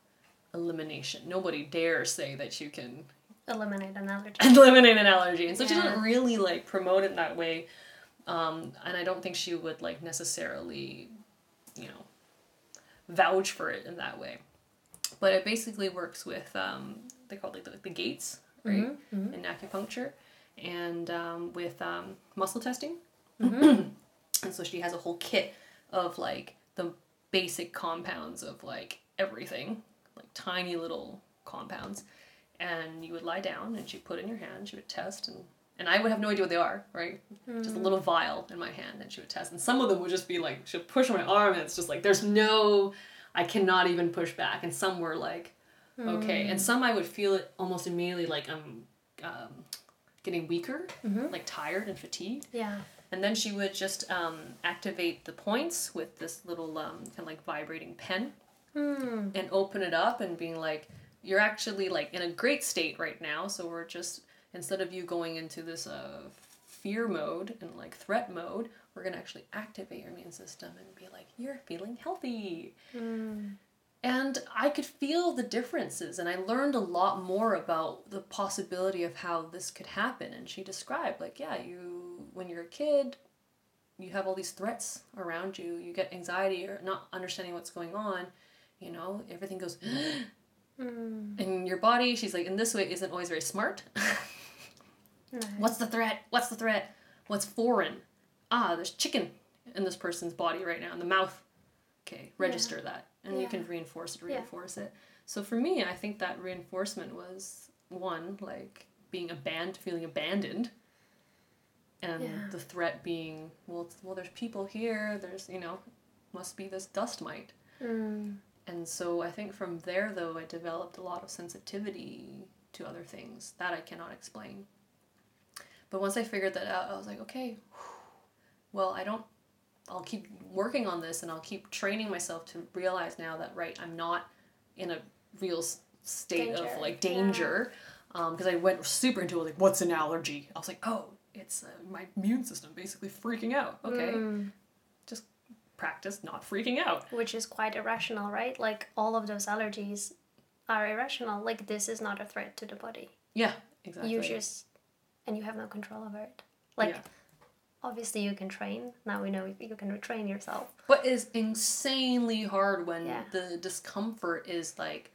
Speaker 2: Elimination. Nobody dares say that you can
Speaker 1: Eliminate an allergy. [LAUGHS]
Speaker 2: eliminate an allergy. And so she
Speaker 1: Yeah.
Speaker 2: doesn't really like promote it that way. Um, and I don't think she would like necessarily, you know, vouch for it in that way. But it basically works with um, they call it like the, the gates, right? In acupuncture, and um, with um, muscle testing. [CLEARS THROAT] and so she has a whole kit of like the basic compounds of like everything, like tiny little compounds. And you would lie down and she'd put in your hand, she would test and and I would have no idea what they are, right? Just a little hmm. vial in my hand and she would test. And some of them would just be like she'll push my arm and it's just like there's no I cannot even push back. And some were like, okay. And hmm. some I would feel it almost immediately like I'm um, getting weaker, mm-hmm. like tired and fatigued.
Speaker 1: Yeah.
Speaker 2: And then she would just um, activate the points with this little um, kind of like vibrating pen
Speaker 1: Hmm.
Speaker 2: and open it up and being like, you're actually like in a great state right now. So we're just, instead of you going into this uh, fear mode and like threat mode, we're going to actually activate your immune system and be like, you're feeling healthy. And I could feel the differences, and I learned a lot more about the possibility of how this could happen. And she described, like, yeah, you, when you're a kid, you have all these threats around you, you get anxiety or not understanding what's going on, you know, everything goes, [GASPS] and your body, she's like, in this way, isn't always very smart. [LAUGHS] What's the threat? What's the threat? What's foreign? Ah, there's chicken in this person's body right now, in the mouth. Okay, register that. And you can reinforce it,
Speaker 1: Yeah.
Speaker 2: reinforce it. So for me, I think that reinforcement was one, like being abandoned, feeling abandoned. And
Speaker 1: Yeah.
Speaker 2: the threat being, well, well, there's people here, there's, you know, must be this dust mite.
Speaker 1: Mm.
Speaker 2: And so I think from there, though, I developed a lot of sensitivity to other things that I cannot explain. But once I figured that out, I was like, okay, well, I don't, I'll keep working on this and I'll keep training myself to realize now that, right, I'm not in a real state
Speaker 1: Danger,
Speaker 2: of like danger. Because I went super into it, like, what's an allergy? I was like, oh, it's uh, my immune system basically freaking out. Okay,
Speaker 1: Mm.
Speaker 2: just practice not freaking out.
Speaker 1: Which is quite irrational, right? Like all of those allergies are irrational. Like this is not a threat to the body.
Speaker 2: Yeah, exactly.
Speaker 1: You just and you have no control over it. Like
Speaker 2: Yeah.
Speaker 1: Obviously you can train. Now we know you can retrain yourself.
Speaker 2: But it's insanely hard when
Speaker 1: Yeah.
Speaker 2: the discomfort is like,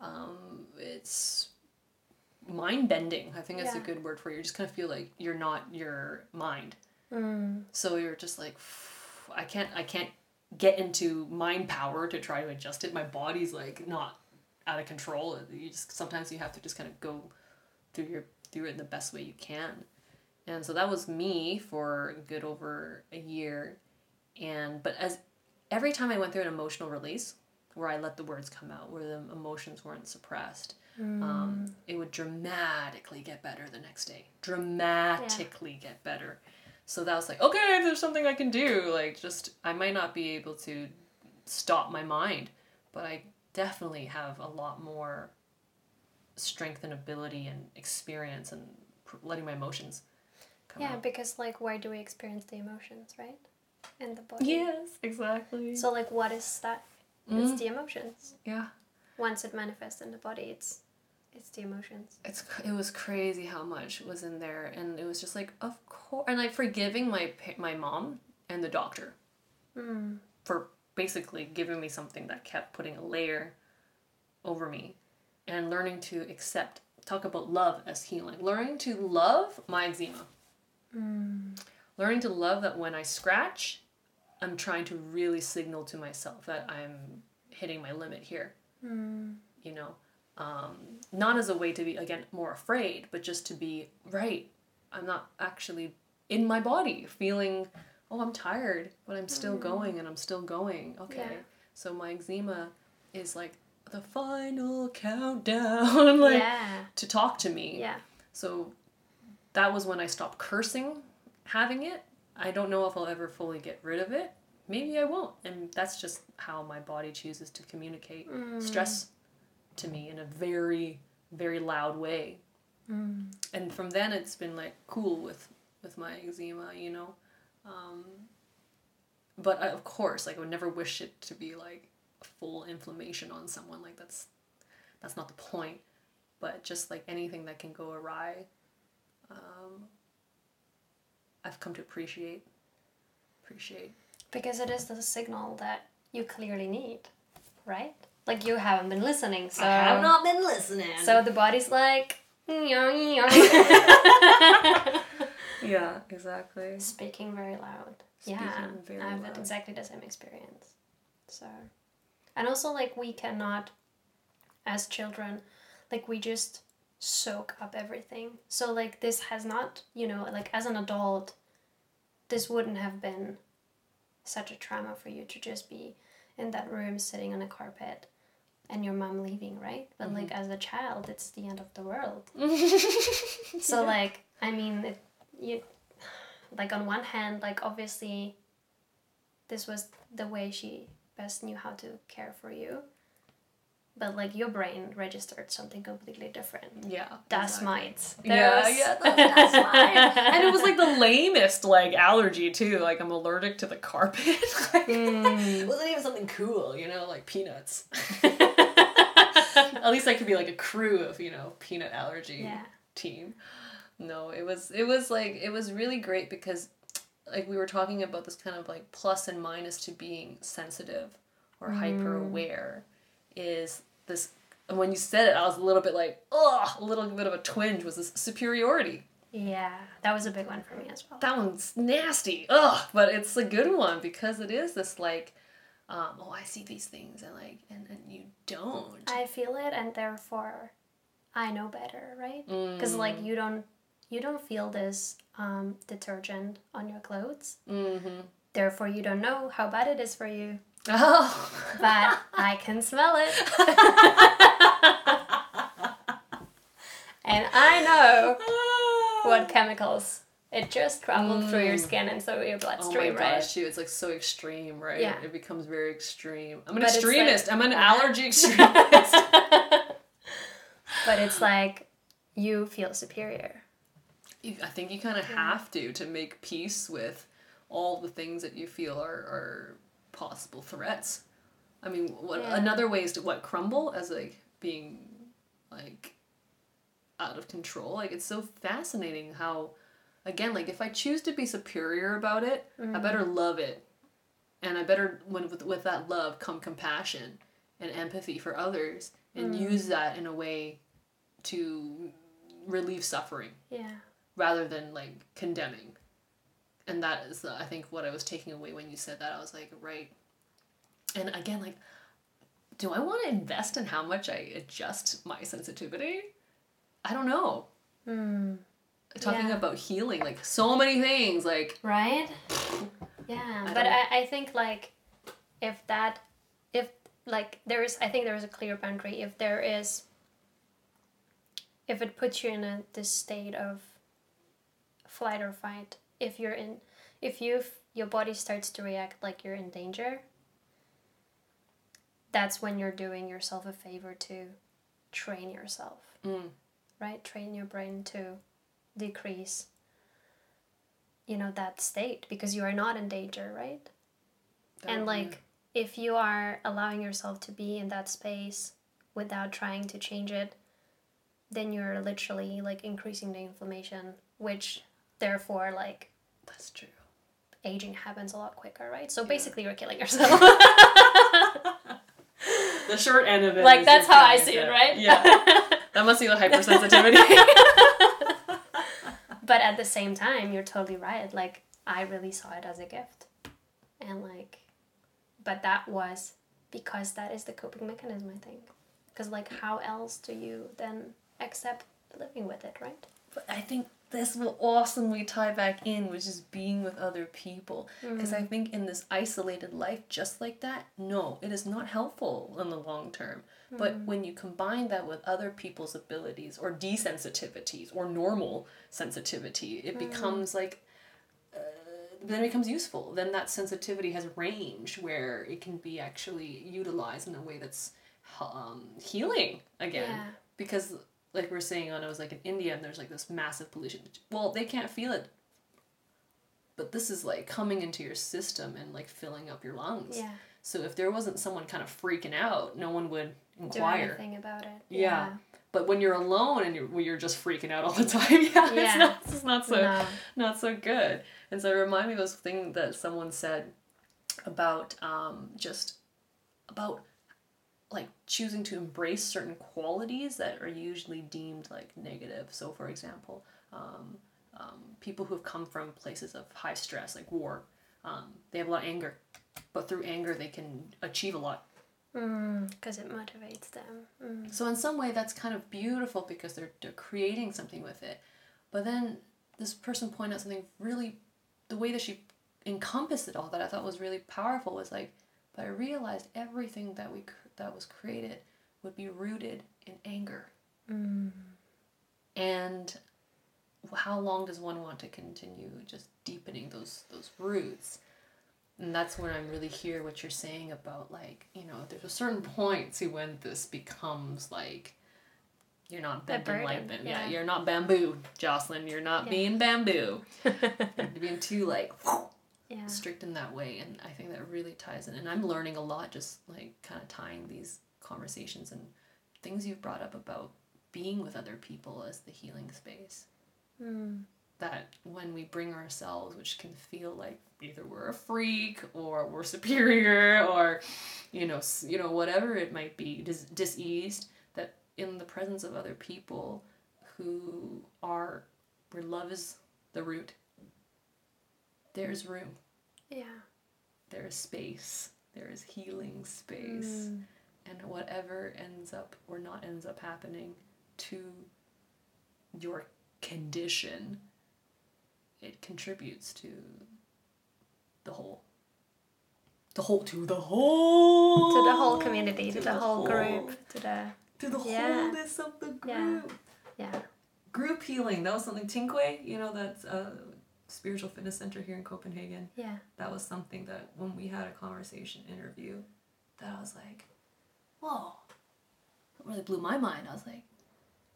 Speaker 2: um, it's mind bending. I think that's a good word for it. You just kind of feel like you're not your mind.
Speaker 1: Mm.
Speaker 2: So you're just like, I can't, I can't get into mind power to try to adjust it. My body's like not out of control. You just sometimes you have to just kind of go through your through it in the best way you can. And so that was me for good over a year. And but as every time I went through an emotional release where I let the words come out, where the emotions weren't suppressed, um, it would dramatically get better the next day. Dramatically get better. So that was like, okay, there's something I can do. Like, just, I might not be able to stop my mind, but I definitely have a lot more strength and ability and experience and pr- letting my emotions come
Speaker 1: Yeah,
Speaker 2: out.
Speaker 1: because like why do we experience the emotions, right? In the body.
Speaker 2: Yes, exactly.
Speaker 1: So like what is that?
Speaker 2: Mm.
Speaker 1: It's the emotions.
Speaker 2: yeah.
Speaker 1: Once it manifests in the body, it's it's the emotions.
Speaker 2: it's it was crazy how much was in there and it was just like of course and like forgiving my my mom and the doctor
Speaker 1: Mm.
Speaker 2: for basically giving me something that kept putting a layer over me and learning to accept talk about love as healing learning to love my eczema Mm. learning to love that when i scratch i'm trying to really signal to myself that i'm hitting my limit here. Mm. You know um, not as a way to be again more afraid but just to be right i'm not actually in my body feeling oh i'm tired but i'm still mm. going and i'm still going. Okay
Speaker 1: Yeah.
Speaker 2: so my eczema is like the final countdown. [LAUGHS] Like
Speaker 1: yeah.
Speaker 2: to talk to me.
Speaker 1: Yeah.
Speaker 2: so that was when I stopped cursing having it. I don't know if I'll ever fully get rid of it. Maybe I won't. And that's just how my body chooses to communicate stress to me in a very, very loud way. And from then it's been like cool with with my eczema, you know. Um, but I, of course, like I would never wish it to be like full inflammation on someone. Like that's that's not the point. But just like anything that can go awry, um, I've come to appreciate. Appreciate.
Speaker 1: Because it is the signal that you clearly need, right? Like you haven't been listening, so I have
Speaker 2: not been listening.
Speaker 1: so the body's like [LAUGHS] [LAUGHS]
Speaker 2: yeah, exactly.
Speaker 1: speaking very loud.
Speaker 2: Speaking
Speaker 1: yeah,
Speaker 2: very
Speaker 1: I've had exactly the same experience. So, and also like we cannot, as children, like we just soak up everything. So like this has not, you know, like as an adult, this wouldn't have been such a trauma for you to just be in that room sitting on a carpet and your mom leaving, right? But like mm-hmm. as a child, it's the end of the world. [LAUGHS] so like, I mean, it, you like on one hand, like obviously this was the way she best knew how to care for you. But like your brain registered something completely different.
Speaker 2: Yeah.
Speaker 1: Das
Speaker 2: exactly.
Speaker 1: might.
Speaker 2: Yeah, yeah, that, that's fine. [LAUGHS] and it was like the lamest like allergy too. Like I'm allergic to the carpet. [LAUGHS] like, It wasn't even something cool, you know, like peanuts. [LAUGHS] At least I could be like a crew of you know peanut allergy
Speaker 1: Yeah.
Speaker 2: team. No, it was it was like it was really great because like we were talking about this kind of like plus and minus to being sensitive or hyper mm. aware is this and when you said it I was a little bit like oh a little bit of a twinge was this superiority
Speaker 1: Yeah, that was a big one for me as well.
Speaker 2: that one's nasty ugh but it's a good one because it is this like um, oh I see these things and like and, and you don't
Speaker 1: I feel it, and therefore, I know better, right? Because like you don't, you don't feel this um, detergent on your clothes.
Speaker 2: mm-hmm
Speaker 1: Therefore, you don't know how bad it is for you.
Speaker 2: Oh
Speaker 1: But I can smell it, [LAUGHS] and I know ah. what chemicals it just traveled through your mm. skin and so your bloodstream,
Speaker 2: Oh my
Speaker 1: right?
Speaker 2: gosh, too. It's like so extreme, right?
Speaker 1: Yeah.
Speaker 2: It becomes very extreme. I'm an
Speaker 1: But
Speaker 2: extremist.
Speaker 1: like-
Speaker 2: I'm an [LAUGHS] allergy extremist. [LAUGHS]
Speaker 1: But it's like you feel superior.
Speaker 2: You- I think you kind of have to to make peace with all the things that you feel are, are possible threats. I mean, what
Speaker 1: Yeah.
Speaker 2: another way is to what crumble as like being like out of control. Like it's so fascinating how again like if I choose to be superior about it, I mm-hmm. better love it. And I better when with, with that love come compassion and empathy for others and mm. use that in a way to relieve suffering
Speaker 1: Yeah.
Speaker 2: rather than like condemning. And that is, I think, what I was taking away when you said that. I was like, right. And again, like, do I want to invest in how much I adjust my sensitivity? I don't know.
Speaker 1: Hmm.
Speaker 2: talking
Speaker 1: Yeah.
Speaker 2: about healing, like so many things, like
Speaker 1: right yeah
Speaker 2: I
Speaker 1: but I, I think like if that if like there is i think there is a clear boundary if there is if it puts you in a this state of flight or fight if you're in if you your body starts to react like you're in danger that's when you're doing yourself a favor to train yourself.
Speaker 2: Mm,
Speaker 1: right? Train your brain to decrease you know that state because you are not in danger right?
Speaker 2: That
Speaker 1: and like if you are allowing yourself to be in that space without trying to change it then you're literally like increasing the inflammation which therefore like
Speaker 2: that's true.
Speaker 1: aging happens a lot quicker right so
Speaker 2: Yeah.
Speaker 1: basically you're killing [LAUGHS] yourself
Speaker 2: The short end of it.
Speaker 1: like that's how i see it
Speaker 2: yourself.
Speaker 1: right
Speaker 2: Yeah, [LAUGHS] that must be the hypersensitivity. [LAUGHS]
Speaker 1: but at the same time you're totally right like i really saw it as a gift and like but that was because that is the coping mechanism i think because like how else do you then accept living with it right
Speaker 2: But I think this will awesomely tie back in, which is being with other people. Because I think in this isolated life, just like that, no, it is not helpful in the long term. But when you combine that with other people's abilities or desensitivities or normal sensitivity, it becomes like. Uh, then it becomes useful. Then that sensitivity has range where it can be actually utilized in a way that's um, healing again
Speaker 1: Yeah.
Speaker 2: because like we are saying when I was like in India and there's like this massive pollution. Well, they can't feel it. But this is like coming into your system and like filling up your lungs.
Speaker 1: yeah
Speaker 2: So if there wasn't someone kind of freaking out, no one would
Speaker 1: do
Speaker 2: inquire.
Speaker 1: anything about it
Speaker 2: Yeah. But when you're alone and you're you're just freaking out all the [LAUGHS] time, yeah,
Speaker 1: Yeah.
Speaker 2: it's not it's not so
Speaker 1: no.
Speaker 2: not so good. And so it reminded me of this thing that someone said about um, just about like choosing to embrace certain qualities that are usually deemed like negative. So, for example, um, um, people who have come from places of high stress, like war, um, they have a lot of anger, but through anger they can achieve a lot.
Speaker 1: because it motivates them mm.
Speaker 2: So in some way that's kind of beautiful because they're they're creating something with it. But then this person pointed out something really the way that she encompassed it all that I thought was really powerful was like but I realized everything that we that was created would be rooted in anger. Mm. And how long does one want to continue just deepening those those roots? And that's when I'm really hear what you're saying about like, you know, there's a certain point to when this becomes like you're not bending like bam- yeah.
Speaker 1: yeah.
Speaker 2: you're not bamboo, Jocelyn. You're not
Speaker 1: Yeah.
Speaker 2: being bamboo. [LAUGHS] you're being too like
Speaker 1: yeah
Speaker 2: strict in that way and i think that really ties in and i'm learning a lot just like kind of tying these conversations and things you've brought up about being with other people as the healing space
Speaker 1: mm.
Speaker 2: that when we bring ourselves which can feel like either we're a freak or we're [LAUGHS] superior or you know you know whatever it might be dis- diseased that in the presence of other people who are where love is the root there's room.
Speaker 1: Yeah.
Speaker 2: There is space. There is healing space.
Speaker 1: Mm.
Speaker 2: and whatever ends up or not ends up happening to your condition it contributes to the whole. The whole to the whole.
Speaker 1: To the whole community to,
Speaker 2: To
Speaker 1: the,
Speaker 2: the
Speaker 1: whole group to the
Speaker 2: to the
Speaker 1: Yeah.
Speaker 2: wholeness of the group.
Speaker 1: Yeah. yeah
Speaker 2: group healing. That was something Tinkwe you know that's uh, spiritual fitness center here in Copenhagen
Speaker 1: yeah
Speaker 2: that was something that when we had a conversation interview that I was like, whoa, it really blew my mind. I was like,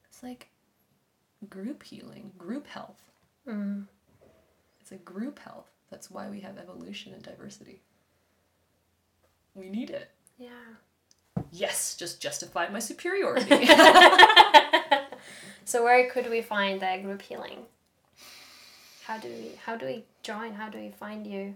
Speaker 2: it's like group healing, group health.
Speaker 1: mm.
Speaker 2: It's a group health. That's why we have evolution and diversity. We need it.
Speaker 1: yeah
Speaker 2: Yes, just justified my [LAUGHS] superiority. [LAUGHS] [LAUGHS]
Speaker 1: so where could we find that group healing how do we how do we join how do we find you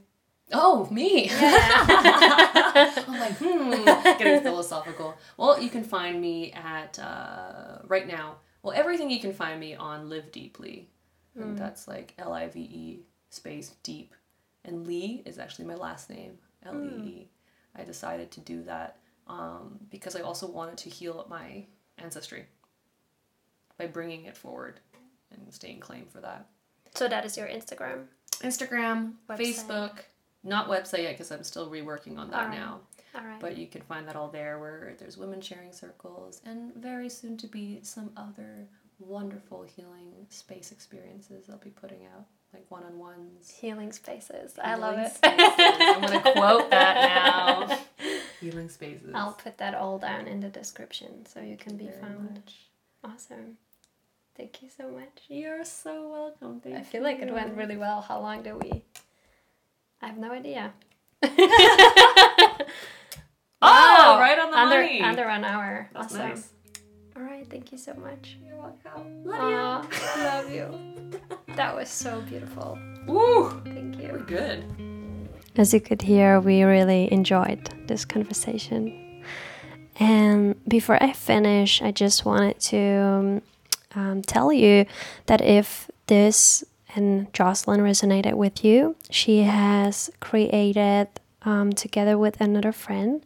Speaker 2: oh, me.
Speaker 1: yeah [LAUGHS]
Speaker 2: I'm like, hmm, getting philosophical. Well, you can find me at uh, right now. Well, everything you can find me on Live Deep Lee, and that's like L I V E space deep, and Lee is actually my last name, L E E. I decided to do that um, because I also wanted to heal my ancestry by bringing it forward and staying claim for that.
Speaker 1: So that is your Instagram.
Speaker 2: Instagram,
Speaker 1: Website.
Speaker 2: Facebook, not website yet because I'm still reworking on that now.
Speaker 1: All right.
Speaker 2: But you can find that all there where there's women sharing circles and very soon to be some other wonderful healing space experiences I'll be putting out, like one on ones.
Speaker 1: Healing spaces. I love it.
Speaker 2: I'm going to quote that now. [LAUGHS] Healing spaces.
Speaker 1: I'll put that all down in the description so you can be found.
Speaker 2: much.
Speaker 1: Awesome. Thank you so much.
Speaker 2: You're so welcome. Thank
Speaker 1: I feel like it went really well. How long do we? I have no idea. [LAUGHS]
Speaker 2: Oh, right on the
Speaker 1: under,
Speaker 2: money.
Speaker 1: Under an hour.
Speaker 2: That's
Speaker 1: awesome.
Speaker 2: nice.
Speaker 1: All right. Thank you so much.
Speaker 2: You're welcome. Love
Speaker 1: Aw, [LAUGHS] love you. That was so beautiful.
Speaker 2: you. Woo!
Speaker 1: Thank you.
Speaker 2: We're
Speaker 1: you.
Speaker 2: good.
Speaker 1: As you could hear, we really enjoyed this conversation. And before I finish, I just wanted to um, um, tell you that if this and Jocelyn resonated with you, she has created, um, together with another friend,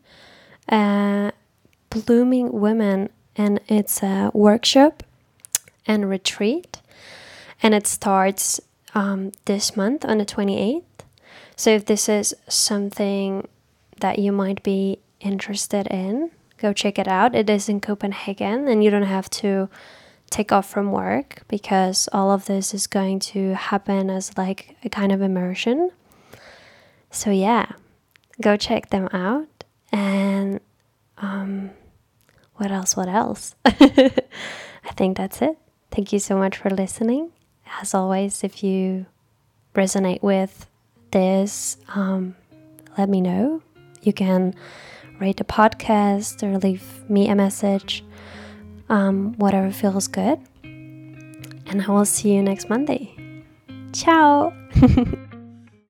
Speaker 1: Blooming Women, and it's a workshop and retreat. And it starts um, this month on the 28th. So if this is something that you might be interested in, go check it out. It is in Copenhagen and you don't have to take off from work because all of this is going to happen as like a kind of immersion. So yeah, go check them out and um what else? What else? [LAUGHS] I think that's it. Thank you so much for listening. As always, if you resonate with this, um, let me know. You can rate the podcast or leave me a message, um, whatever feels good. And I will see you next Monday. Ciao! [LAUGHS]